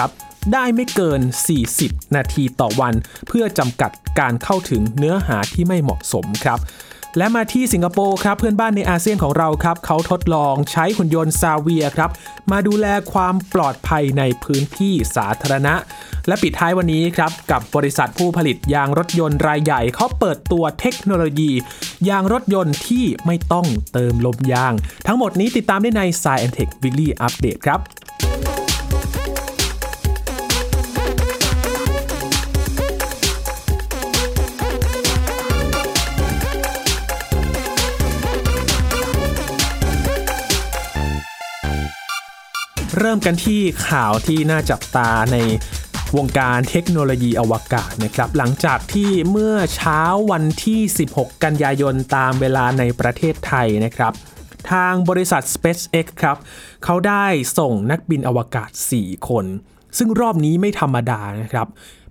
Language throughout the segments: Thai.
ครับได้ไม่เกิน 40 นาทีต่อวัน เพื่อจำกัดการเข้าถึงเนื้อหาที่ไม่เหมาะสมครับ และมาที่สิงคโปร์ครับเพื่อนบ้านในอาเซียนของเราครับเขาทดลองใช้หุ่นยนต์ซาเวียครับ มาดูแลความปลอดภัยในพื้นที่สาธารณะ และปิดท้ายวันนี้ครับ กับบริษัทผู้ผลิตยางรถยนต์รายใหญ่เขาเปิดตัวเทคโนโลยี ยางรถยนต์ที่ไม่ต้องเติมลมยาง ทั้งหมดนี้ติดตามได้ใน Science Tech Weekly Update ครับ เริ่มกันที่ข่าวที่น่าจับตาในวงการเทคโนโลยีอวกาศนะครับ หลังจากที่เมื่อเช้าวันที่ 16 กันยายนตามเวลาในประเทศไทยนะครับ ทางบริษัท SpaceX ครับเขาได้ส่งนักบินอวกาศ 4 คน ซึ่งรอบนี้ไม่ธรรมดานะครับ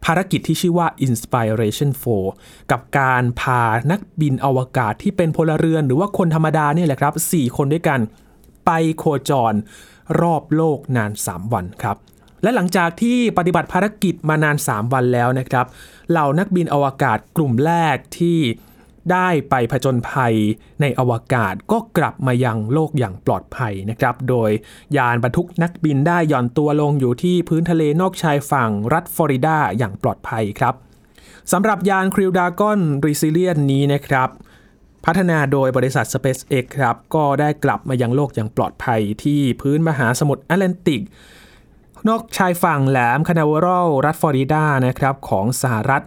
ภารกิจที่ชื่อว่า Inspiration 4 กับการพานักบินอวกาศที่เป็นพลเรือน หรือว่าคนธรรมดาเนี่ยแหละครับ 4 คนด้วยกันไปโคจร รอบโลกนาน 3 วันครับ และหลังจากที่ปฏิบัติภารกิจมานาน 3 วันแล้วนะครับ เหล่านักบินอวกาศกลุ่มแรกที่ได้ไปผจญภัยในอวกาศก็กลับมายังโลกอย่างปลอดภัยนะครับ โดยยานบรรทุกนักบินได้หย่อนตัวลงอยู่ที่พื้นทะเลนอกชายฝั่งรัฐฟลอริดาอย่างปลอดภัยครับสำหรับยานคริวดากอนรีซิเลียนนี้นะครับ พัฒนาโดยบริษัท SpaceX ครับก็ได้กลับมายังโลกอย่างปลอดภัยที่พื้นมหาสมุทรแอตแลนติก นอกชายฝั่งแหลมคานาเวอรัลรัฐฟลอริดานะครับของสหรัฐ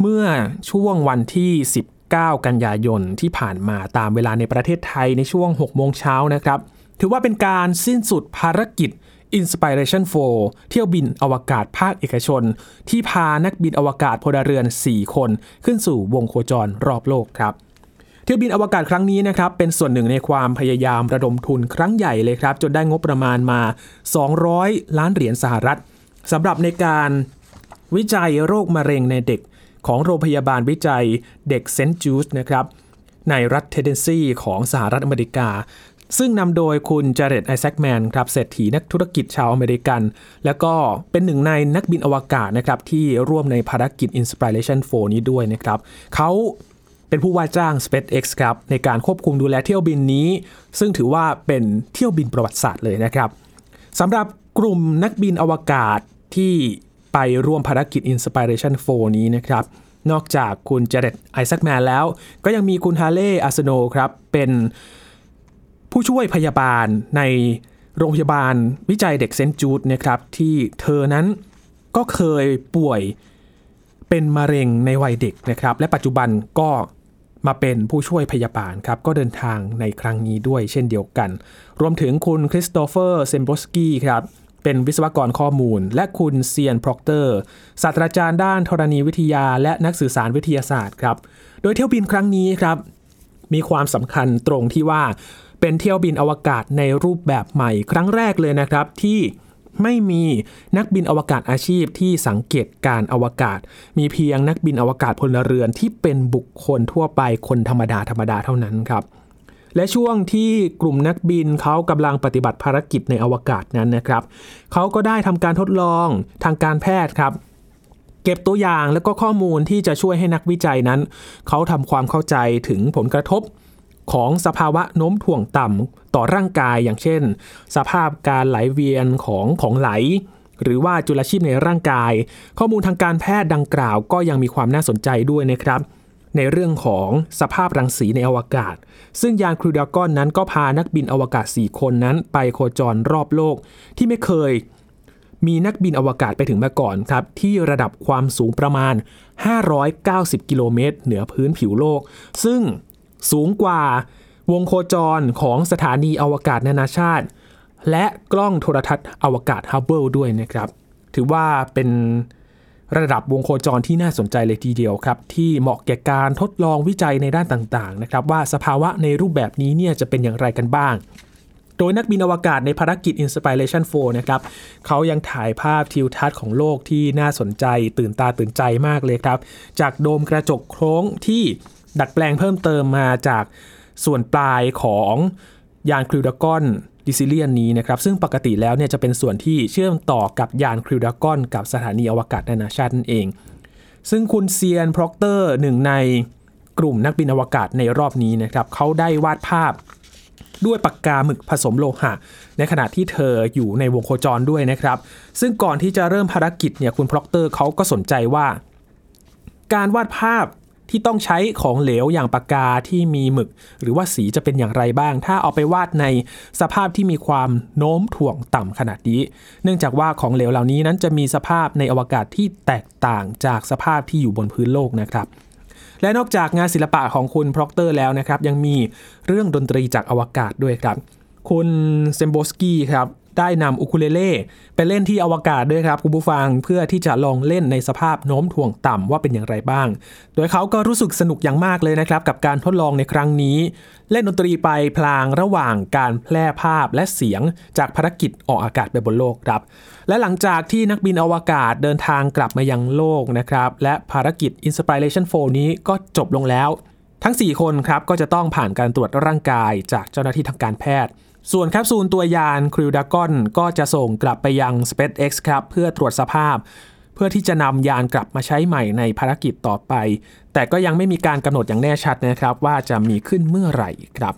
เมื่อช่วงวันที่ 19 กันยายนที่ผ่านมาตามเวลาในประเทศไทยในช่วง 6 โมงเช้านะครับ ถือว่าเป็นการสิ้นสุดภารกิจ Inspiration 4 เที่ยวบินอวกาศภาคเอกชน ที่พานักบินอวกาศพลเรือน 4 คน ขึ้นสู่วงโคจรรอบโลกครับ เที่ยวบินอวกาศครั้งนี้นะครับเป็นส่วนหนึ่งในความพยายามระดมทุนครั้งใหญ่เลยครับ จนได้งบประมาณมา 200 ล้านเหรียญสหรัฐสำหรับในการวิจัยโรคมะเร็งในเด็กของโรงพยาบาลวิจัยเด็กเซนต์จูสนะครับในรัฐเทนเนสซีของสหรัฐอเมริกา ซึ่งนำโดยคุณจาเรตไอแซคแมนครับเศรษฐีนักธุรกิจชาวอเมริกัน แล้วก็เป็นหนึ่งในนักบินอวกาศนะครับที่ร่วมในภารกิจ Inspiration 4 นี้ด้วยนะครับเขา เป็นผู้ว่าจ้าง SpaceX ครับในการควบคุมดูแลเที่ยวบินนี้ ซึ่งถือว่าเป็นเที่ยวบินประวัติศาสตร์เลยนะครับสำหรับกลุ่มนักบินอวกาศที่ไปร่วมภารกิจ Inspiration 4 นี้นะครับนอกจากคุณเจเรตไอแซคแมนแล้ว ก็ยังมีคุณฮาเล่อาสโนครับ เป็นผู้ช่วยพยาบาลในโรงพยาบาลวิจัยเด็กเซนจูดนะครับที่เธอนั้นก็เคยป่วย เป็นมะเร็งในวัยเด็กนะครับ และปัจจุบันก็มาเป็นผู้ช่วยพยาบาลครับ ก็เดินทางในครั้งนี้ด้วยเช่นเดียวกัน รวมถึงคุณคริสโตเฟอร์เซมบรสกี้ครับ เป็นวิศวกรข้อมูล และคุณเซียนพร็อกเตอร์ศาสตราจารย์ด้านธรณีวิทยา และนักสื่อสารวิทยาศาสตร์ครับ โดยเที่ยวบินครั้งนี้ครับ มีความสำคัญตรงที่ว่าเป็นเที่ยวบินอวกาศในรูปแบบใหม่ครั้งแรกเลยนะครับ ที่ ไม่มีนักบินอวกาศอาชีพที่สังกัดองค์การอวกาศ มีเพียงนักบินอวกาศพลเรือนที่เป็นบุคคลทั่วไปคนธรรมดาธรรมดาเท่านั้นครับและช่วงที่กลุ่มนักบินเขากำลังปฏิบัติภารกิจในอวกาศนั้นนะครับ เขาก็ได้ทำการทดลองทางการแพทย์ครับ เก็บตัวอย่างและก็ข้อมูลที่จะช่วยให้นักวิจัยนั้น เขาทำความเข้าใจถึงผลกระทบ ของสภาวะโน้มถ่วงต่ำต่อร่างกายอย่างเช่น สภาพการไหลเวียนของของไหล หรือว่าจุลชีพในร่างกาย ข้อมูลทางการแพทย์ดังกล่าวก็ยังมีความน่าสนใจด้วยนะครับ ในเรื่องของสภาพรังสีในอวกาศ ซึ่งยานครูดากอนนั้นก็พานักบินอวกาศ 4 คนนั้นไปโคจรรอบโลก ที่ไม่เคยมีนักบินอวกาศไปถึงมาก่อนครับ ที่ระดับความสูงประมาณ 590 กิโลเมตรเหนือพื้นผิวโลก ซึ่ง สูงกว่าวงโคจรของสถานีอวกาศนานาชาติ และกล้องโทรทัศน์อวกาศฮับเบิลด้วยนะครับ ถือว่าเป็นระดับวงโคจรที่น่าสนใจเลยทีเดียวครับ ที่เหมาะแก่การทดลองวิจัยในด้านต่างๆนะครับ ว่าสภาวะในรูปแบบนี้เนี่ยจะเป็นอย่างไรกันบ้าง โดยนักบินอวกาศในภารกิจ Inspiration 4 นะครับเขายังถ่ายภาพทิวทัศน์ของโลกที่น่าสนใจตื่นตาตื่นใจมากเลยครับ จากโดมกระจกโค้งที่ ดัดแปลงเพิ่มเติมมาจากส่วนปลายของยาน Crew Dragon Resilience นี้นะครับ ซึ่งปกติแล้วเนี่ยจะเป็นส่วนที่เชื่อมต่อกับยาน Crew Dragon กับสถานีอวกาศนานาชาตินั่นเอง ซึ่งคุณเซียนพร็อกเตอร์หนึ่งในกลุ่มนักบินอวกาศในรอบนี้นะครับเขาได้วาดภาพด้วยปากกาหมึกผสมโลหะ ในขณะที่เธออยู่ในวงโคจรด้วยนะครับ ซึ่งก่อนที่จะเริ่มภารกิจเนี่ยคุณพร็อกเตอร์เขาก็สนใจว่า การวาดภาพ ที่ต้องใช้ของเหลวอย่างปากกาที่มีหมึก หรือว่าสีจะเป็นอย่างไรบ้าง ถ้าเอาไปวาดในสภาพที่มีความโน้มถ่วงต่ำขนาดนี้ เนื่องจากว่าของเหลวเหล่านี้นั้นจะมีสภาพในอวกาศที่แตกต่างจากสภาพที่อยู่บนพื้นโลกนะครับและนอกจากงานศิลปะของคุณพร็อกเตอร์แล้วนะครับ ยังมีเรื่องดนตรีจากอวกาศด้วยครับ คุณเซมโบสกี้ครับ ได้นำอุคูเลเล่ไปเล่นที่อวกาศด้วยครับคุณผู้ฟังเพื่อที่จะลองเล่นในสภาพโน้มถ่วงต่ำว่าเป็นอย่างไรบ้าง โดยเขาก็รู้สึกสนุกอย่างมากเลยนะครับ กับการทดลองในครั้งนี้ เล่นดนตรีไปพลางระหว่างการแพร่ภาพและเสียงจากภารกิจออกอากาศไปบนโลกครับ และหลังจากที่นักบินอวกาศเดินทางกลับมายังโลกนะครับและภารกิจ Inspiration 4 นี้ก็จบลงแล้วทั้ง 4 คนครับก็จะต้องผ่านการตรวจร่างกายจากเจ้าหน้าที่ทางการแพทย์ ส่วนแคปซูลตัวยานคริวดากอนก็จะส่งกลับไปยัง SpaceX ครับ เพื่อตรวจสภาพ เพื่อที่จะนำยานกลับมาใช้ใหม่ในภารกิจต่อไป แต่ก็ยังไม่มีการกำหนดอย่างแน่ชัดนะครับ ว่าจะมีขึ้นเมื่อไหร่ครับ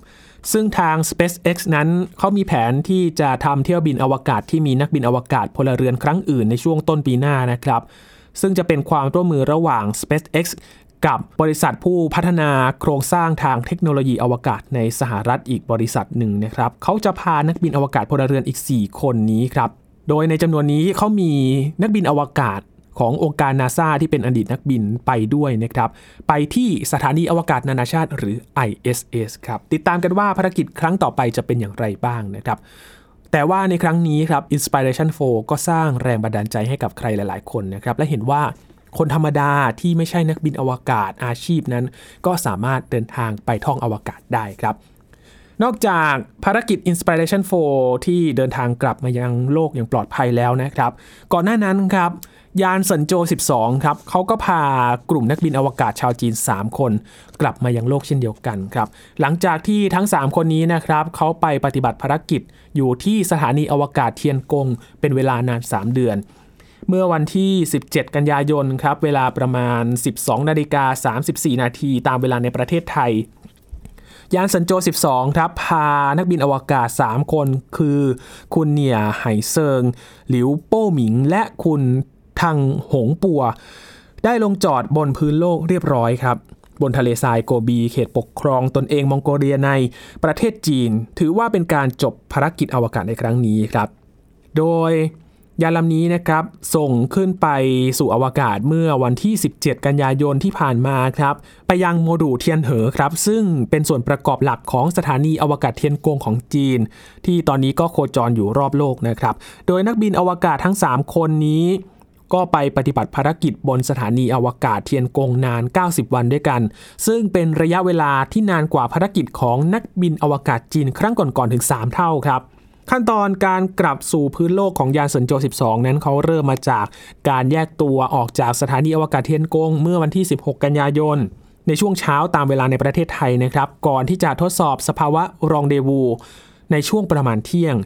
ซึ่งทาง SpaceX นั้นเขามีแผนที่จะทำเที่ยวบินอวกาศที่มีนักบินอวกาศพลเรือนครั้งอื่นในช่วงต้นปีหน้านะครับซึ่งจะเป็นความร่วมมือระหว่าง SpaceX กับบริษัทผู้พัฒนาโครงสร้างทางเทคโนโลยีอวกาศในสหรัฐอีกบริษัทหนึ่งนะครับเขาจะพานักบินอวกาศพลเรือนอีก 4 คนนี้ครับ โดยในจำนวนนี้เขามีนักบินอวกาศขององค์การนาซาที่เป็นอดีตนักบินไปด้วยนะครับ ไปที่สถานีอวกาศนานาชาติหรือ ISS ครับ ติดตามกันว่าภารกิจครั้งต่อไปจะเป็นอย่างไรบ้างนะครับแต่ว่าในครั้งนี้ครับ Inspiration 4 ก็สร้างแรงบันดาลใจให้กับใครหลาย ๆ คนนะครับ และเห็นว่า คนธรรมดาที่ไม่ใช่นักบินอวกาศอาชีพนั้น ก็สามารถเดินทางไปท่องอวกาศได้ครับ นอกจากภารกิจ Inspiration 4 ที่เดินทางกลับมายังโลกอย่างปลอดภัยแล้วนะครับ ก่อนหน้านั้นครับยานสันโจ 12 ครับเขาก็พากลุ่มนักบินอวกาศชาวจีน 3 คน กลับมายังโลกเช่นเดียวกันครับ หลังจากที่ทั้ง 3 คนนี้นะครับเขาไปปฏิบัติภารกิจอยู่ที่สถานีอวกาศเทียนกง เป็นเวลานาน 3 เดือน เมื่อวันที่ 17 กันยายนครับเวลาประมาณ 12นาฬิกา34 นาทีตามเวลาในประเทศไทย ยานสันโจ 12 ครับ พานักบินอวกาศ 3 คนคือคุณเนียไหเซิง หลิวโป้หมิง และคุณทังหงปัว ได้ลงจอดบนพื้นโลกเรียบร้อยครับบนทะเลทรายโกบี เขตปกครองตนเองมองโกเลียในประเทศจีน ถือว่าเป็นการจบภารกิจอวกาศในครั้งนี้ครับ โดย ยานลำนี้นะครับส่งขึ้นไปสู่อวกาศเมื่อวันที่ 17 กันยายนที่ผ่านมาครับไปยังโมดูลเทียนเหอครับ ซึ่งเป็นส่วนประกอบหลักของสถานีอวกาศเทียนกงของจีน ที่ตอนนี้ก็โคจรอยู่รอบโลกนะครับ โดยนักบินอวกาศทั้ง 3 คนนี้ ก็ไปปฏิบัติภารกิจบนสถานีอวกาศเทียนกงนาน 90 วันด้วยกัน ซึ่งเป็นระยะเวลาที่นานกว่าภารกิจของนักบินอวกาศจีนครั้งก่อนๆถึง 3 เท่าครับ ขั้นตอนการกลับสู่พื้นโลกของยานสันโจ12 นั้นเขาเริ่มมาจากการแยกตัวออกจากสถานีอวกาศเทียนกงเมื่อวันที่ 16 กันยายน ในช่วงเช้าตามเวลาในประเทศไทยนะครับ ก่อนที่จะทดสอบสภาวะรองเดวูในช่วงประมาณเที่ยง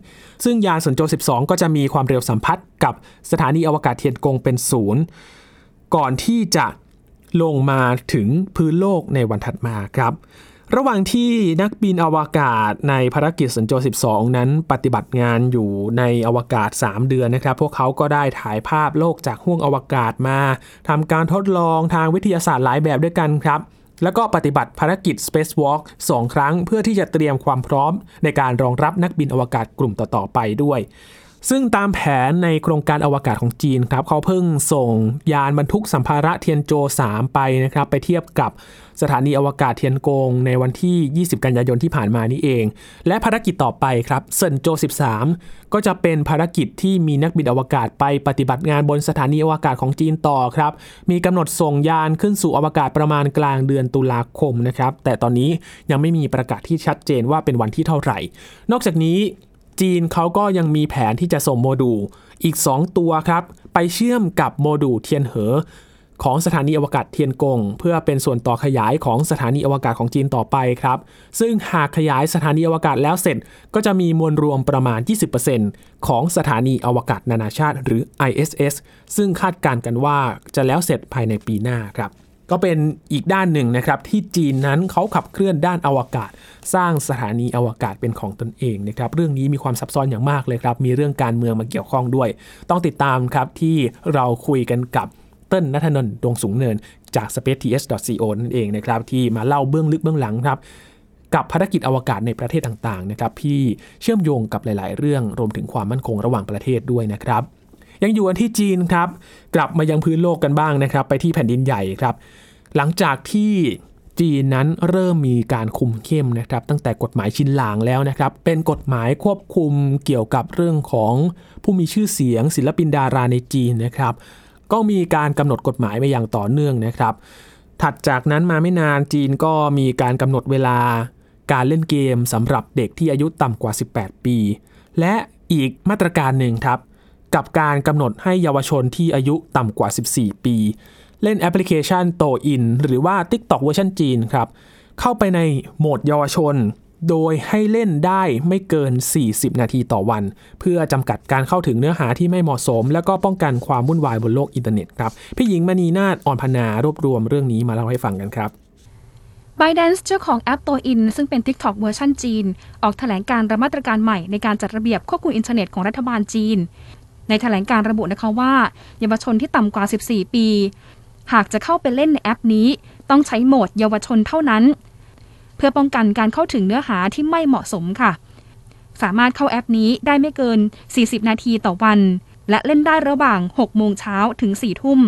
ซึ่งยานสันโจ12 ก็จะมีความเร็วสัมพัทธ์กับสถานีอวกาศเทียนกงเป็นศูนย์ก่อนที่จะลงมาถึงพื้นโลกในวันถัดมาครับ ระหว่างที่นักบินอวกาศในภารกิจสัญจร 12 นั้นปฏิบัติงานอยู่ในอวกาศ 3 เดือนนะครับ พวกเขาก็ได้ถ่ายภาพโลกจากห้วงอวกาศมาทำการทดลองทางวิทยาศาสตร์หลายแบบด้วยกันครับแล้วก็ปฏิบัติภารกิจ Spacewalk 2 ครั้ง เพื่อที่จะเตรียมความพร้อมในการรองรับนักบินอวกาศกลุ่มต่อ ๆ ไปด้วย ซึ่งตามแผนในโครงการอวกาศของจีนครับเขาเพิ่งส่งยานบรรทุกสัมภาระเทียนโจ 3 ไปนะครับไปเทียบกับสถานีอวกาศเทียนกงในวันที่ 20 กันยายนที่ผ่านมานี่เอง และภารกิจต่อไปครับเซินโจ 13 ก็จะเป็นภารกิจที่มีนักบินอวกาศไปปฏิบัติงานบนสถานีอวกาศของจีนต่อครับมีกำหนดส่งยานขึ้นสู่อวกาศประมาณกลางเดือนตุลาคมนะครับแต่ตอนนี้ยังไม่มีประกาศที่ชัดเจนว่าเป็นวันที่เท่าไหร่ นอกจากนี้ จีนเขาก็ยังมีแผนที่จะส่งโมดูลอีก 2 ตัวครับ ไปเชื่อมกับโมดูลเทียนเหอ ของสถานีอวกาศเทียนกง เพื่อเป็นส่วนต่อขยายของสถานีอวกาศของจีนต่อไปครับ ซึ่งหากขยายสถานีอวกาศแล้วเสร็จ ก็จะมีมวลรวมประมาณ 20%ของสถานีอวกาศนานาชาติ หรือ ISS ซึ่งคาดการณ์กันว่าจะแล้วเสร็จภายในปีหน้าครับ ก็เป็นอีกด้านหนึ่งนะครับที่จีนนั้นเขาขับเคลื่อนด้านอวกาศ สร้างสถานีอวกาศเป็นของตนเองนะครับเรื่องนี้มีความซับซ้อนอย่างมากเลยครับมีเรื่องการเมืองมาเกี่ยวข้องด้วย ต้องติดตามครับที่เราคุยกันกับเติ้ลนัทนนท์ดวงสูงเนินจาก spaceTS.co นั่นเองนะครับที่มาเล่าเบื้องลึกเบื้องหลังครับกับภารกิจอวกาศในประเทศต่างๆนะครับที่เชื่อมโยงกับหลาย ๆ เรื่องรวมถึงความมั่นคงระหว่างประเทศด้วยนะครับ ยังอยู่กันที่จีนครับ กลับมายังพื้นโลกกันบ้างนะครับ ไปที่แผ่นดินใหญ่ครับ หลังจากที่จีนนั้นเริ่มมีการคุมเข้มนะครับ ตั้งแต่กฎหมายชินหลางแล้วนะครับ เป็นกฎหมายควบคุมเกี่ยวกับเรื่องของผู้มีชื่อเสียง ศิลปินดาราในจีนนะครับ ก็มีการกำหนดกฎหมายไปอย่างต่อเนื่องนะครับ ถัดจากนั้นมาไม่นานจีนก็มีการกำหนดเวลาการเล่นเกมสำหรับเด็กที่อายุต่ำกว่า 18 ปี และอีกมาตรการหนึ่งครับ กับการกำหนดให้เยาวชนที่อายุต่ำกว่า 14 ปี เล่นแอปพลิเคชันโต่วอินหรือว่า TikTok เวอร์ชันจีนครับ เข้าไปในโหมดเยาวชน โดยให้เล่นได้ไม่เกิน 40 นาทีต่อวัน เพื่อจำกัดการเข้าถึงเนื้อหาที่ไม่เหมาะสม และก็ป้องกันความวุ่นวายบนโลกอินเทอร์เน็ตครับพี่หญิงมณีนาฏอ่อนพนารวบรวมเรื่องนี้มาเล่าให้ฟังกันครับ b y d a n c e เจ้าของแอปโต่วอินซึ่งเป็น TikTok เวอร์ชันจีน ออกแถลงการณ์มาตรการใหม่ในการจัดระเบียบควบคุมอินเทอร์เน็ตของรัฐบาลจีน ในแถลงการระบุนะคะว่าเยาวชนที่ต่ำกว่า 14 ปี หากจะเข้าไปเล่นในแอปนี้ ต้องใช้โหมดเยาวชนเท่านั้น เพื่อป้องกันการเข้าถึงเนื้อหาที่ไม่เหมาะสมค่ะ สามารถเข้าแอปนี้ได้ไม่เกิน 40 นาทีต่อวัน และเล่นได้ระหว่าง 6 โมงเช้าถึง 4 ทุ่ม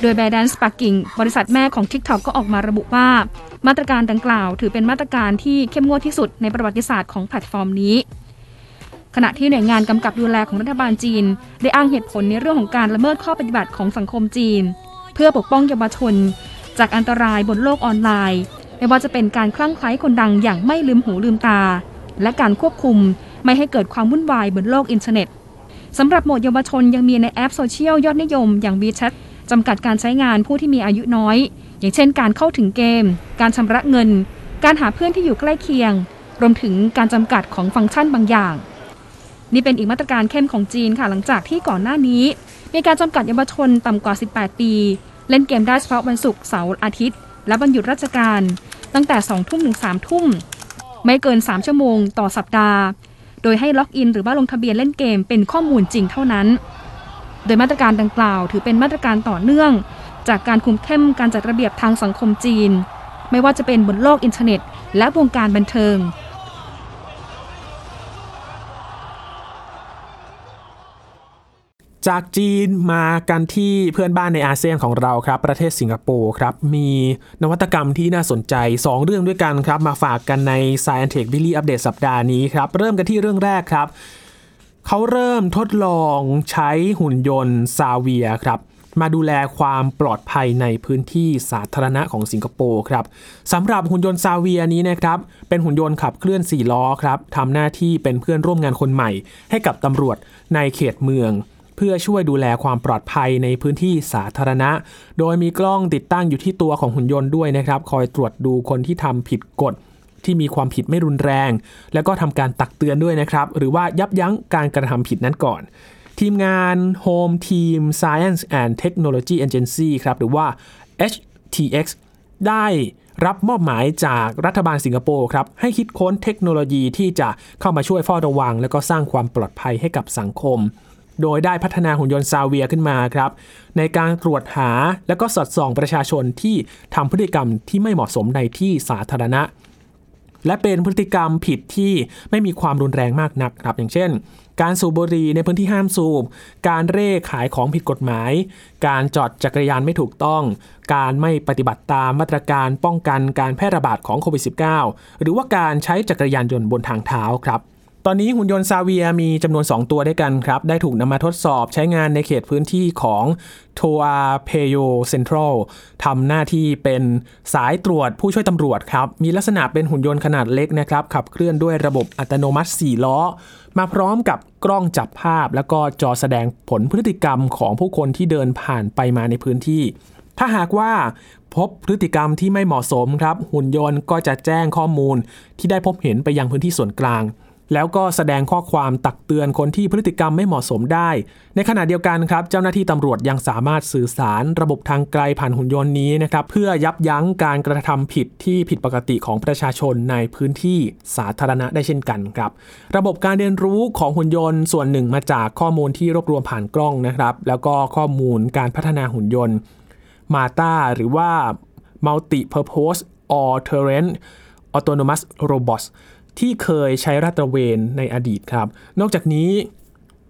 โดย ByteDance ปักกิ่งบริษัทแม่ของ TikTok ก็ออกมาระบุว่า มาตรการดังกล่าว ถือเป็นมาตรการที่เข้มงวดที่สุดในประวัติศาสตร์ของแพลตฟอร์มนี้ ขณะที่หน่วยงานกำกับดูแลของรัฐบาลจีน ได้อ้างเหตุผลในเรื่องของการละเมิดข้อปฏิบัติของสังคมจีน เพื่อปกป้องเยาวชน จากอันตรายบนโลกออนไลน์ ไม่ว่าจะเป็นการคลั่งไคล้คนดังอย่างไม่ลืมหูลืมตา และการควบคุมไม่ให้เกิดความวุ่นวายบนโลกอินเทอร์เน็ตสำหรับโหมดเยาวชนยังมีในแอปโซเชียลยอดนิยมอย่าง WeChat จำกัดการใช้งานผู้ที่มีอายุน้อย อย่างเช่น การเข้าถึงเกม การชำระเงิน การหาเพื่อนที่อยู่ใกล้เคียง รวมถึงการจำกัดของฟังก์ชันบางอย่าง นี่เป็นอีกมาตรการเข้มของจีนค่ะหลังจากที่ก่อนหน้านี้ มีการจำกัดเยาวชนต่ำกว่า 18 ปี เล่นเกมได้เฉพาะวันศุกร์เสาร์อาทิตย์ และวันหยุดราชการ ตั้งแต่2ทุ่มถึง3ทุ่มไม่เกิน 3 ชั่วโมงต่อสัปดาห์ โดยให้ล็อกอินหรือว่าลงทะเบียนเล่นเกมเป็นข้อมูลจริงเท่านั้น โดยมาตรการดังกล่าว ถือเป็นมาตรการต่อเนื่อง จากการคุมเข้มการจัดระเบียบทางสังคมจีน ไม่ว่าจะเป็นบนโลกอินเทอร์เน็ต และวงการบันเทิงจากจีนมากันที่เพื่อนบ้านในอาเซียนของเราครับ ประเทศสิงคโปร์ครับ มีนวัตกรรมที่น่าสนใจ 2 เรื่องด้วยกันครับ มาฝากกันใน Science Tech Daily Update สัปดาห์นี้ครับ เริ่มกันที่เรื่องแรกครับ เขาเริ่มทดลองใช้หุ่นยนต์ซาเวียครับมาดูแลความปลอดภัยในพื้นที่สาธารณะของสิงคโปร์ครับสำหรับหุ่นยนต์ซาเวียนี้นะครับเป็นหุ่นยนต์ขับเคลื่อน 4 ล้อครับทำหน้าที่เป็นเพื่อนร่วมงานคนใหม่ ให้กับตำรวจในเขตเมือง เพื่อช่วยดูแลความปลอดภัยในพื้นที่สาธารณะ โดยมีกล้องติดตั้งอยู่ที่ตัวของหุ่นยนต์ด้วยนะครับ คอยตรวจดูคนที่ทำผิดกฎ ที่มีความผิดไม่รุนแรง แล้วก็ทำการตักเตือนด้วยนะครับ หรือว่ายับยั้งการกระทำผิดนั้นก่อน ทีมงาน Home Team Science and Technology Agency ครับหรือว่า HTX ได้รับมอบหมายจากรัฐบาลสิงคโปร์ครับ ให้คิดค้นเทคโนโลยีที่จะเข้ามาช่วยเฝ้าระวัง และก็สร้างความปลอดภัยให้กับสังคม โดยได้พัฒนาหุ่นยนต์ซาเวียขึ้นมาครับ ในการตรวจหาและก็สอดส่องประชาชนที่ทำพฤติกรรมที่ไม่เหมาะสมในที่สาธารณะ และเป็นพฤติกรรมผิดที่ไม่มีความรุนแรงมากนักครับ อย่างเช่น การสูบบุหรี่ในพื้นที่ห้ามสูบ การเร่ขายของผิดกฎหมาย การจอดจักรยานไม่ถูกต้อง การไม่ปฏิบัติตามมาตรการป้องกันการแพร่ระบาดของโควิด -19 หรือว่าการใช้จักรยานยนต์บนทางเท้าครับ ตอนนี้หุ่นยนต์ซาเวียมีจำนวน 2 ตัวด้วยกันครับ ได้ถูกนำมาทดสอบใช้งานในเขตพื้นที่ของโทอาเพโยเซ็นทรัลทำหน้าที่เป็นสายตรวจผู้ช่วยตำรวจครับ มีลักษณะเป็นหุ่นยนต์ขนาดเล็กนะครับ ขับเคลื่อนด้วยระบบอัตโนมัติ 4 ล้อ มาพร้อมกับกล้องจับภาพ แล้วก็จอแสดงผลพฤติกรรมของผู้คนที่เดินผ่านไปมาในพื้นที่ ถ้าหากว่าพบพฤติกรรมที่ไม่เหมาะสมครับ หุ่นยนต์ก็จะแจ้งข้อมูลที่ได้พบเห็นไปยังพื้นที่ส่วนกลาง แล้วก็แสดงข้อความตักเตือนคนที่พฤติกรรมไม่เหมาะสมได้ ในขณะเดียวกันครับ เจ้าหน้าที่ตำรวจยังสามารถสื่อสารระบบทางไกลผ่านหุ่นยนต์นี้นะครับ เพื่อยับยั้งการกระทำผิดที่ผิดปกติของประชาชนในพื้นที่สาธารณะได้เช่นกันครับ ระบบการเรียนรู้ของหุ่นยนต์ส่วนหนึ่งมาจากข้อมูลที่รวบรวมผ่านกล้องนะครับ แล้วก็ข้อมูลการพัฒนาหุ่นยนต์มาตาหรือว่า Multi Purpose All-Terrain Autonomous Robots ที่เคยใช้ราดตระเวนในอดีตครับ นอกจากนี้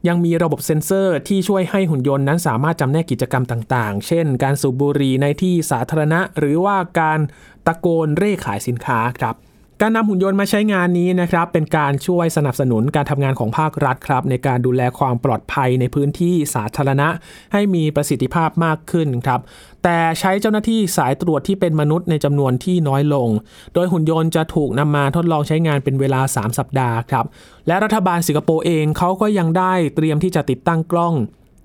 ยังมีระบบเซ็นเซอร์ที่ช่วยให้หุ่นยนต์นั้นสามารถจำแนกกิจกรรมต่างๆ เช่น การสูบบุหรี่ในที่สาธารณะ หรือว่าการตะโกนเร่ขายสินค้าครับ การนำหุ่นยนต์มาใช้งานนี้นะครับเป็นการช่วยสนับสนุนการทำงานของภาครัฐครับ ในการดูแลความปลอดภัยในพื้นที่สาธารณะ ให้มีประสิทธิภาพมากขึ้นครับ แต่ใช้เจ้าหน้าที่สายตรวจที่เป็นมนุษย์ในจำนวนที่น้อยลง โดยหุ่นยนต์จะถูกนำมาทดลองใช้งานเป็นเวลา 3 สัปดาห์ครับ และรัฐบาลสิงคโปร์เองเขาก็ยังได้เตรียมที่จะติดตั้งกล้อง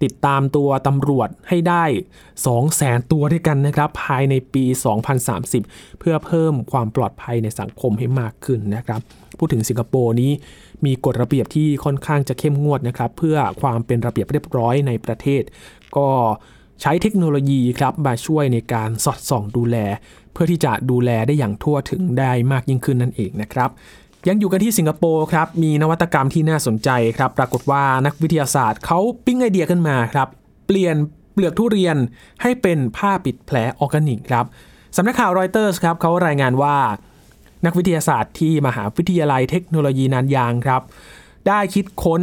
ติดตามตัวตำรวจให้ได้ 2 0 0แสนตัวด้วยกันนะครับ ภายในปี 2030 เพื่อเพิ่มความปลอดภัยในสังคมให้มากขึ้นนะครับ พูดถึงสิงคโปร์นี้มีกฎระเบียบที่ค่อนข้างจะเข้มงวดนะครับ เพื่อความเป็นระเบียบเรียบร้อยในประเทศ ก็ใช้เทคโนโลยีครับมาช่วยในการสอดส่องดูแล เพื่อที่จะดูแลได้อย่างทั่วถึงได้มากยิ่งขึ้นนั่นเองนะครับ ยังอยู่กันที่สิงคโปร์ครับ มีนวัตกรรมที่น่าสนใจครับ ปรากฏว่านักวิทยาศาสตร์เขาปิ้งไอเดียขึ้นมาครับ เปลี่ยนเปลือกทุเรียนให้เป็นผ้าปิดแผลออร์แกนิกครับสำนักข่าวรอยเตอร์สครับเขารายงานว่า นักวิทยาศาสตร์ที่มหาวิทยาลัยเทคโนโลยีนันยางครับ ได้คิดค้น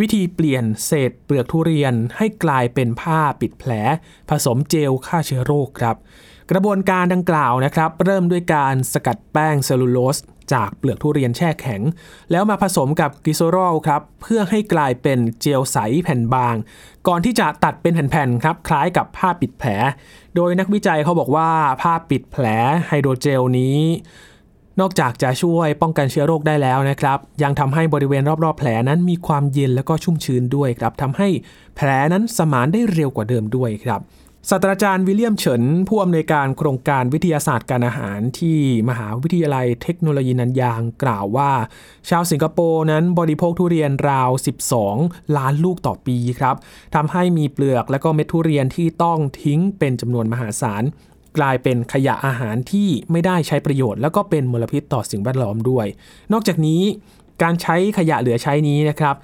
วิธีเปลี่ยนเศษเปลือกทุเรียนให้กลายเป็นผ้าปิดแผล ผสมเจลฆ่าเชื้อโรคครับ กระบวนการดังกล่าวนะครับ เริ่มด้วยการสกัดแป้งเซลลูโลส จากเปลือกทุเรียนแช่แข็ง แล้วมาผสมกับกลีเซอรอลครับเพื่อให้กลายเป็นเจลใสแผ่นบาง ก่อนที่จะตัดเป็นแผ่นๆครับคล้ายกับผ้าปิดแผล โดยนักวิจัยเขาบอกว่าผ้าปิดแผลไฮโดรเจลนี้ นอกจากจะช่วยป้องกันเชื้อโรคได้แล้วนะครับยังทำให้บริเวณรอบๆแผลนั้นมีความเย็นและก็ชุ่มชื้นด้วยครับทำให้แผลนั้นสมานได้เร็วกว่าเดิมด้วยครับ ศาสตราจารย์วิลเลียมเฉินผู้อำนวยการโครงการวิทยาศาสตร์การอาหารที่มหาวิทยาลัยเทคโนโลยีนันยางกล่าวว่า ชาวสิงคโปร์นั้นบริโภคทุเรียนราว 12 ล้านลูกต่อปีครับทำให้มีเปลือกและก็เม็ดทุเรียนที่ต้องทิ้งเป็นจำนวนมหาศาลกลายเป็นขยะอาหารที่ไม่ได้ใช้ประโยชน์ แล้วก็เป็นมลพิษต่อสิ่งแวดล้อมด้วย นอกจากนี้การใช้ขยะเหลือใช้นี้นะครับ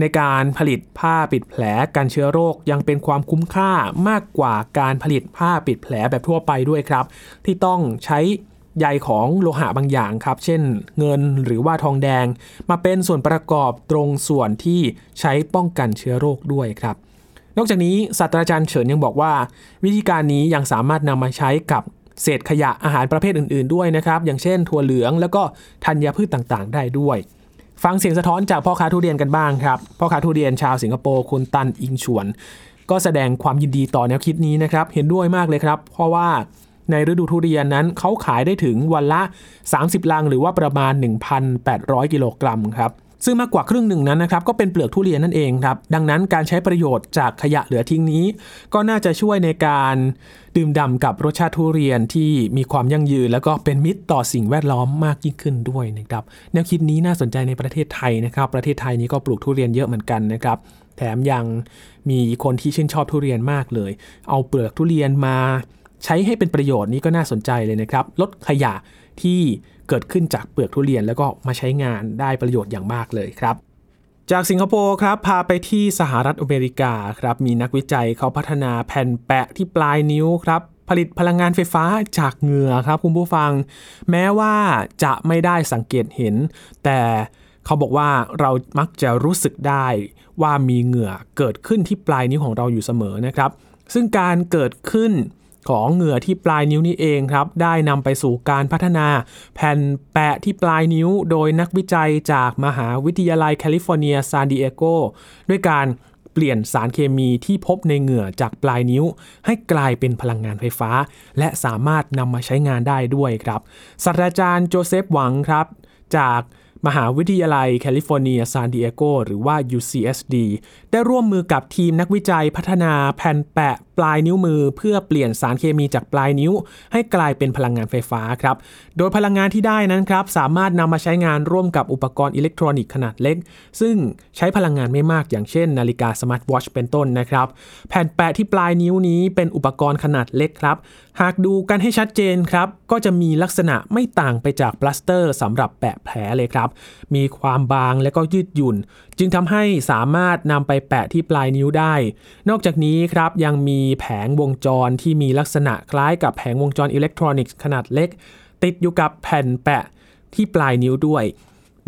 ในการผลิตผ้าปิดแผลกันเชื้อโรคยังเป็นความคุ้มค่ามากกว่าการผลิตผ้าปิดแผลแบบทั่วไปด้วยครับ ที่ต้องใช้ใยของโลหะบางอย่างครับ เช่นเงินหรือว่าทองแดง มาเป็นส่วนประกอบตรงส่วนที่ใช้ป้องกันเชื้อโรคด้วยครับ นอกจากนี้ศาสตราจารย์เฉินยังบอกว่า วิธีการนี้ยังสามารถนำมาใช้กับเศษขยะอาหารประเภทอื่น ๆ ด้วยนะครับ อย่างเช่นถั่วเหลืองแล้วก็ธัญพืชต่างๆ ได้ด้วย ฟังเสียงสะท้อนจากพ่อค้าทุเรียนกันบ้างครับ พ่อค้าทุเรียนชาวสิงคโปร์คุณตันอิงชวน ก็แสดงความยินดีต่อแนวคิดนี้นะครับ เห็นด้วยมากเลยครับ เพราะว่าในฤดูทุเรียนนั้นเขาขายได้ถึงวันละ 30 ลังหรือว่าประมาณ 1,800 กิโลกรัมครับ ซึ่งมากกว่าครึ่งหนึ่งนั้นนะครับก็เป็นเปลือกทุเรียนนั่นเองครับ ดังนั้นการใช้ประโยชน์จากขยะเหลือทิ้งนี้ ก็น่าจะช่วยในการดื่มด่ำกับรสชาติทุเรียนที่มีความยั่งยืน แล้วก็เป็นมิตรต่อสิ่งแวดล้อมมากยิ่งขึ้นด้วยนะครับแนวคิดนี้น่าสนใจในประเทศไทยนะครับ ประเทศไทยนี้ก็ปลูกทุเรียนเยอะเหมือนกันนะครับแถมยังมีคนที่ชื่นชอบทุเรียนมากเลย เอาเปลือกทุเรียนมาใช้ให้เป็นประโยชน์นี้ก็น่าสนใจเลยนะครับ ลดขยะที่ เกิดขึ้นจากเปลือกทุเรียนแล้วก็มาใช้งานได้ประโยชน์อย่างมากเลยครับ จากสิงคโปร์ครับพาไปที่สหรัฐอเมริกาครับมีนักวิจัยเขาพัฒนาแผ่นแปะที่ปลายนิ้วครับผลิตพลังงานไฟฟ้าจากเหงื่อครับคุณผู้ฟัง แม้ว่าจะไม่ได้สังเกตเห็น แต่เขาบอกว่าเรามักจะรู้สึกได้ว่ามีเหงื่อเกิดขึ้นที่ปลายนิ้วของเราอยู่เสมอนะครับ ซึ่งการเกิดขึ้น ของเหงื่อที่ปลายนิ้วนี้เองครับ ได้นำไปสู่การพัฒนา แผ่นแปะที่ปลายนิ้ว โดยนักวิจัยจากมหาวิทยาลัยแคลิฟอร์เนียซานดิเอโกด้วยการเปลี่ยนสารเคมีที่พบในเหงื่อจากปลายนิ้ว ให้กลายเป็นพลังงานไฟฟ้า และสามารถนำมาใช้งานได้ด้วยครับศาสตราจารย์โจเซฟหวังครับ จาก มหาวิทยาลัยแคลิฟอร์เนียซานดิเอโกหรือว่า UCSD ได้ร่วมมือกับทีมนักวิจัยพัฒนาแผ่นแปะปลายนิ้วมือ เพื่อเปลี่ยนสารเคมีจากปลายนิ้ว ให้กลายเป็นพลังงานไฟฟ้าครับ โดยพลังงานที่ได้นั้นครับ สามารถนำมาใช้งานร่วมกับอุปกรณ์อิเล็กทรอนิกส์ขนาดเล็ก ซึ่งใช้พลังงานไม่มากอย่างเช่น นาฬิกาสมาร์ทวอชเป็นต้นนะครับ แผ่นแปะที่ปลายนิ้วนี้เป็นอุปกรณ์ขนาดเล็กครับ หากดูกันให้ชัดเจนครับก็จะมีลักษณะไม่ต่างไปจากพลาสเตอร์สำหรับแปะแผลเลยครับมีความบางและก็ยืดหยุ่น จึงทำให้สามารถนำไปแปะที่ปลายนิ้วได้ นอกจากนี้ครับยังมีแผงวงจรที่มีลักษณะคล้ายกับแผงวงจรอิเล็กทรอนิกส์ขนาดเล็ก ติดอยู่กับแผ่นแปะที่ปลายนิ้วด้วย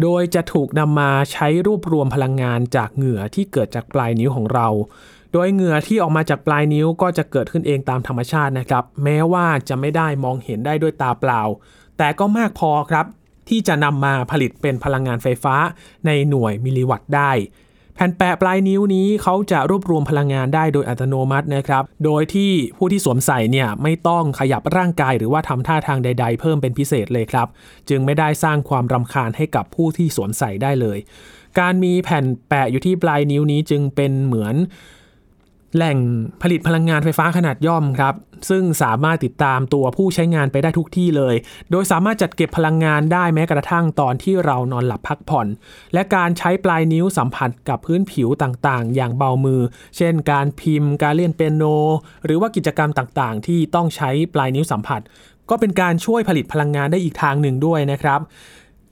โดยจะถูกนำมาใช้รวบรวมพลังงานจากเหงื่อที่เกิดจากปลายนิ้วของเราโดยเหงื่อที่ออกมาจากปลายนิ้วก็จะเกิดขึ้นเองตามธรรมชาตินะครับ แม้ว่าจะไม่ได้มองเห็นได้ด้วยตาเปล่า แต่ก็มากพอครับ ที่จะนำมาผลิตเป็นพลังงานไฟฟ้าในหน่วยมิลลิวัตต์ได้ แผ่นแปะปลายนิ้วนี้เขาจะรวบรวมพลังงานได้โดยอัตโนมัตินะครับ โดยที่ผู้ที่สวมใส่เนี่ยไม่ต้องขยับร่างกายหรือว่าทำท่าทางใด ๆ เพิ่มเป็นพิเศษเลยครับ จึงไม่ได้สร้างความรำคาญให้กับผู้ที่สวมใส่ได้เลย การมีแผ่นแปะอยู่ที่ปลายนิ้วนี้จึงเป็นเหมือน แหล่งผลิตพลังงานไฟฟ้าขนาดย่อมครับ ซึ่งสามารถติดตามตัวผู้ใช้งานไปได้ทุกที่เลย โดยสามารถจัดเก็บพลังงานได้แม้กระทั่งตอนที่เรานอนหลับพักผ่อน และการใช้ปลายนิ้วสัมผัสกับพื้นผิวต่างๆ อย่างเบามือ เช่น การพิมพ์ การเล่นเปียโน หรือว่ากิจกรรมต่างๆ ที่ต้องใช้ปลายนิ้วสัมผัส ก็เป็นการช่วยผลิตพลังงานได้อีกทางหนึ่งด้วยนะครับ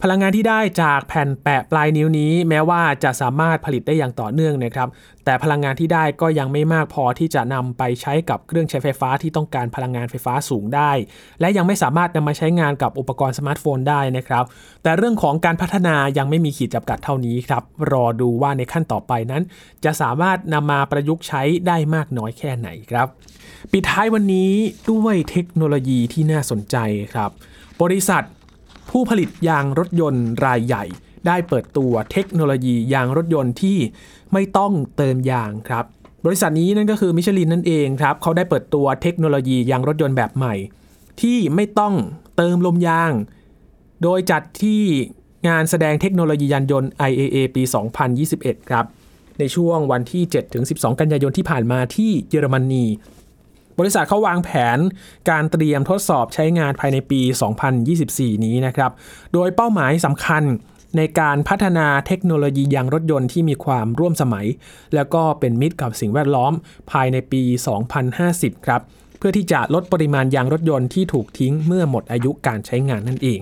พลังงานที่ได้จากแผ่นแปะปลายนิ้วนี้ แม้ว่าจะสามารถผลิตได้อย่างต่อเนื่องนะครับ แต่พลังงานที่ได้ก็ยังไม่มากพอที่จะนำไปใช้กับเครื่องใช้ไฟฟ้าที่ต้องการพลังงานไฟฟ้าสูงได้ และยังไม่สามารถนำมาใช้งานกับอุปกรณ์สมาร์ทโฟนได้นะครับ แต่เรื่องของการพัฒนายังไม่มีขีดจำกัดเท่านี้ครับ รอดูว่าในขั้นต่อไปนั้น จะสามารถนำมาประยุกต์ใช้ได้มากน้อยแค่ไหนครับ ปิดท้ายวันนี้ด้วยเทคโนโลยีที่น่าสนใจครับ บริษัท ผู้ผลิตยางรถยนต์รายใหญ่ ได้เปิดตัวเทคโนโลยียางรถยนต์ที่ไม่ต้องเติมยางครับ บริษัทนี้นั่นก็คือมิชลินนั่นเองครับเขาได้เปิดตัวเทคโนโลยียางรถยนต์แบบใหม่ ที่ไม่ต้องเติมลมยาง โดยจัดที่งานแสดงเทคโนโลยียานยนต์ IAA ปี 2021 ครับ ในช่วงวันที่ 7-12 กันยายนที่ผ่านมาที่เยอรมนี บริษัทเขาวางแผนการเตรียมทดสอบใช้งานภายในปี 2024 นี้นะครับ โดยเป้าหมายสำคัญในการพัฒนาเทคโนโลยียางรถยนต์ที่มีความร่วมสมัย แล้วก็เป็นมิตรกับสิ่งแวดล้อมภายในปี 2050 ครับ เพื่อที่จะลดปริมาณยางรถยนต์ที่ถูกทิ้งเมื่อหมดอายุการใช้งานนั่นเอง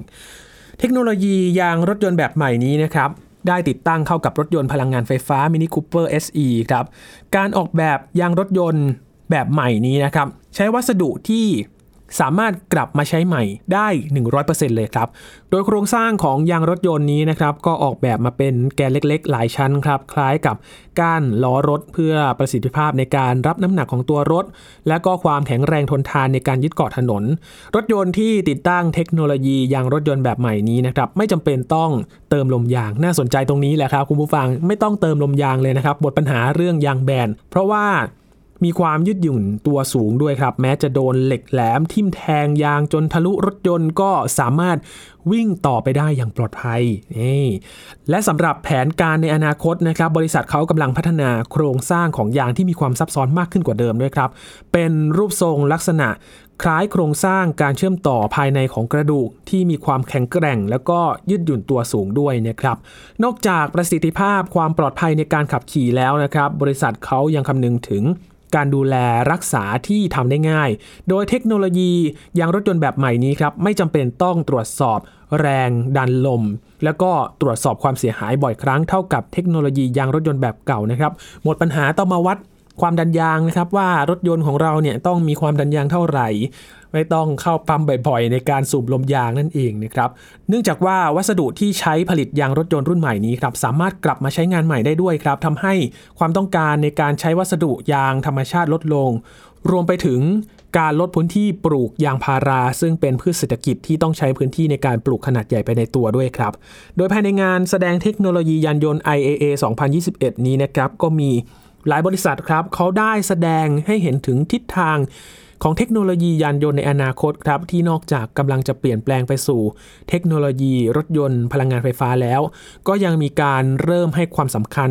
เทคโนโลยียางรถยนต์แบบใหม่นี้นะครับได้ติดตั้งเข้ากับรถยนต์พลังงานไฟฟ้า Mini Cooper SE ครับ การออกแบบยางรถยนต์ แบบใหม่นี้นะครับ ใช้วัสดุที่สามารถกลับมาใช้ใหม่ได้ 100%เลยครับ โดยโครงสร้างของยางรถยนต์นี้นะครับ ก็ออกแบบมาเป็นแกนเล็กๆ หลายชั้นครับ คล้ายกับก้านล้อรถเพื่อประสิทธิภาพในการรับน้ำหนักของตัวรถ และก็ความแข็งแรงทนทานในการยึดเกาะถนน รถยนต์ที่ติดตั้งเทคโนโลยียางรถยนต์แบบใหม่นี้นะครับ ไม่จำเป็นต้องเติมลมยาง น่าสนใจตรงนี้แหละครับคุณผู้ฟัง ไม่ต้องเติมลมยางเลยนะครับ หมดปัญหาเรื่องยางแบน เพราะว่า มีความยืดหยุ่นตัวสูงด้วยครับ แม้จะโดนเหล็กแหลมทิ่มแทงยางจนทะลุรถยนต์ก็สามารถวิ่งต่อไปได้อย่างปลอดภัยนี่และสำหรับแผนการในอนาคตนะครับ บริษัทเขากำลังพัฒนาโครงสร้างของยางที่มีความซับซ้อนมากขึ้นกว่าเดิมด้วยครับ เป็นรูปทรงลักษณะคล้ายโครงสร้างการเชื่อมต่อภายในของกระดูกที่มีความแข็งแกร่ง แล้วก็ยืดหยุ่นตัวสูงด้วยนะครับ นอกจากประสิทธิภาพความปลอดภัยในการขับขี่แล้วนะครับ บริษัทเขายังคำนึงถึง การดูแลรักษาที่ทำได้ง่าย โดยเทคโนโลยียางรถยนต์แบบใหม่นี้ครับไม่จำเป็นต้องตรวจสอบแรงดันลม แล้วก็ตรวจสอบความเสียหายบ่อยครั้งเท่ากับเทคโนโลยียางรถยนต์แบบเก่านะครับ หมดปัญหาต้องมาวัด ความดันยางนะครับว่ารถยนต์ของเราเนี่ยต้องมีความดันยางเท่าไหร่ ไม่ต้องเข้าปั๊มบ่อยๆ ในการสูบลมยางนั่นเองนะครับเนื่องจากว่าวัสดุที่ใช้ผลิตยางรถยนต์รุ่นใหม่นี้ครับสามารถกลับมาใช้งานใหม่ได้ด้วยครับทำให้ความต้องการในการใช้วัสดุยางธรรมชาติลดลง รวมไปถึงการลดพื้นที่ปลูกยางพารา ซึ่งเป็นพืชเศรษฐกิจที่ต้องใช้พื้นที่ในการปลูกขนาดใหญ่ไปในตัวด้วยครับ โดยภายในงานแสดงเทคโนโลยียานยนต์ IAA 2021 นี้นะครับก็มี หลายบริษัทครับเขาได้แสดงให้เห็นถึงทิศทางของเทคโนโลยียานยนต์ในอนาคตครับที่นอกจากกำลังจะเปลี่ยนแปลงไปสู่ เทคโนโลยีรถยนต์พลังงานไฟฟ้าแล้ว ก็ยังมีการเริ่มให้ความสำคัญ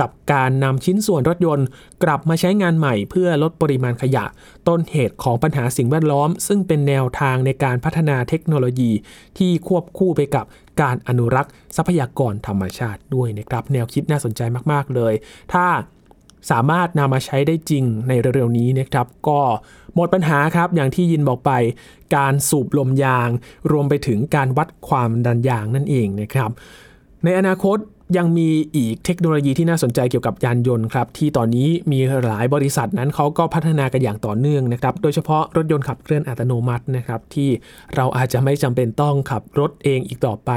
กับการนำชิ้นส่วนรถยนต์ กลับมาใช้งานใหม่เพื่อลดปริมาณขยะ ต้นเหตุของปัญหาสิ่งแวดล้อม ซึ่งเป็นแนวทางในการพัฒนาเทคโนโลยี ที่ควบคู่ไปกับการอนุรักษ์ ทรัพยากรธรรมชาติด้วยนะครับ แนวคิดน่าสนใจมาก ๆ เลย ถ้า สามารถนำมาใช้ได้จริงในเร็วๆนี้นะครับ ก็หมดปัญหาครับอย่างที่ยินบอกไป การสูบลมยาง รวมไปถึงการวัดความดันยางนั่นเองนะครับ ในอนาคตยังมีอีกเทคโนโลยีที่น่าสนใจเกี่ยวกับยานยนต์ครับ ที่ตอนนี้มีหลายบริษัทนั้นเขาก็พัฒนากันอย่างต่อเนื่องนะครับ โดยเฉพาะรถยนต์ขับเคลื่อนอัตโนมัตินะครับ ที่เราอาจจะไม่จำเป็นต้องขับรถเองอีกต่อไป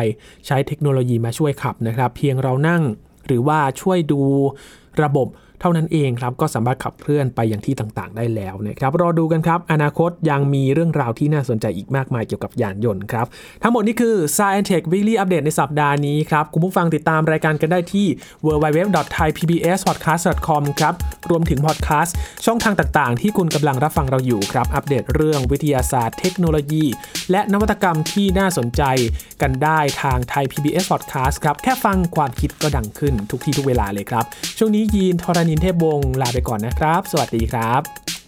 ใช้เทคโนโลยีมาช่วยขับนะครับ เพียงเรานั่งหรือว่าช่วยดูระบบ เท่านั้นเองครับก็สามารถขับเคลื่อนไปอย่างที่ต่างๆ ได้แล้วนะครับรอดูกันครับอนาคตยังมีเรื่องราวที่น่าสนใจอีกมากมายเกี่ยวกับยานยนต์ครับทั้งหมดนี้คือ Science Tech Weekly Update ในสัปดาห์นี้ครับคุณผู้ฟังติดตามรายการกันได้ที่ www.thaipbspodcast.com ครับรวมถึงพอดแคสต์ช่องทางต่างๆ ที่คุณกำลังรับฟังเราอยู่ครับอัปเดตเรื่องวิทยาศาสตร์ เทคโนโลยี และนวัตกรรมที่น่าสนใจกันได้ทางไทย PBS Podcast ครับแค่ฟังความคิดก็ดังขึ้นทุกที่ทุกเวลาเลยครับช่วงนี้ยีนทรณนเทพวงศ์ลาไปก่อนนะครับ สวัสดีครับ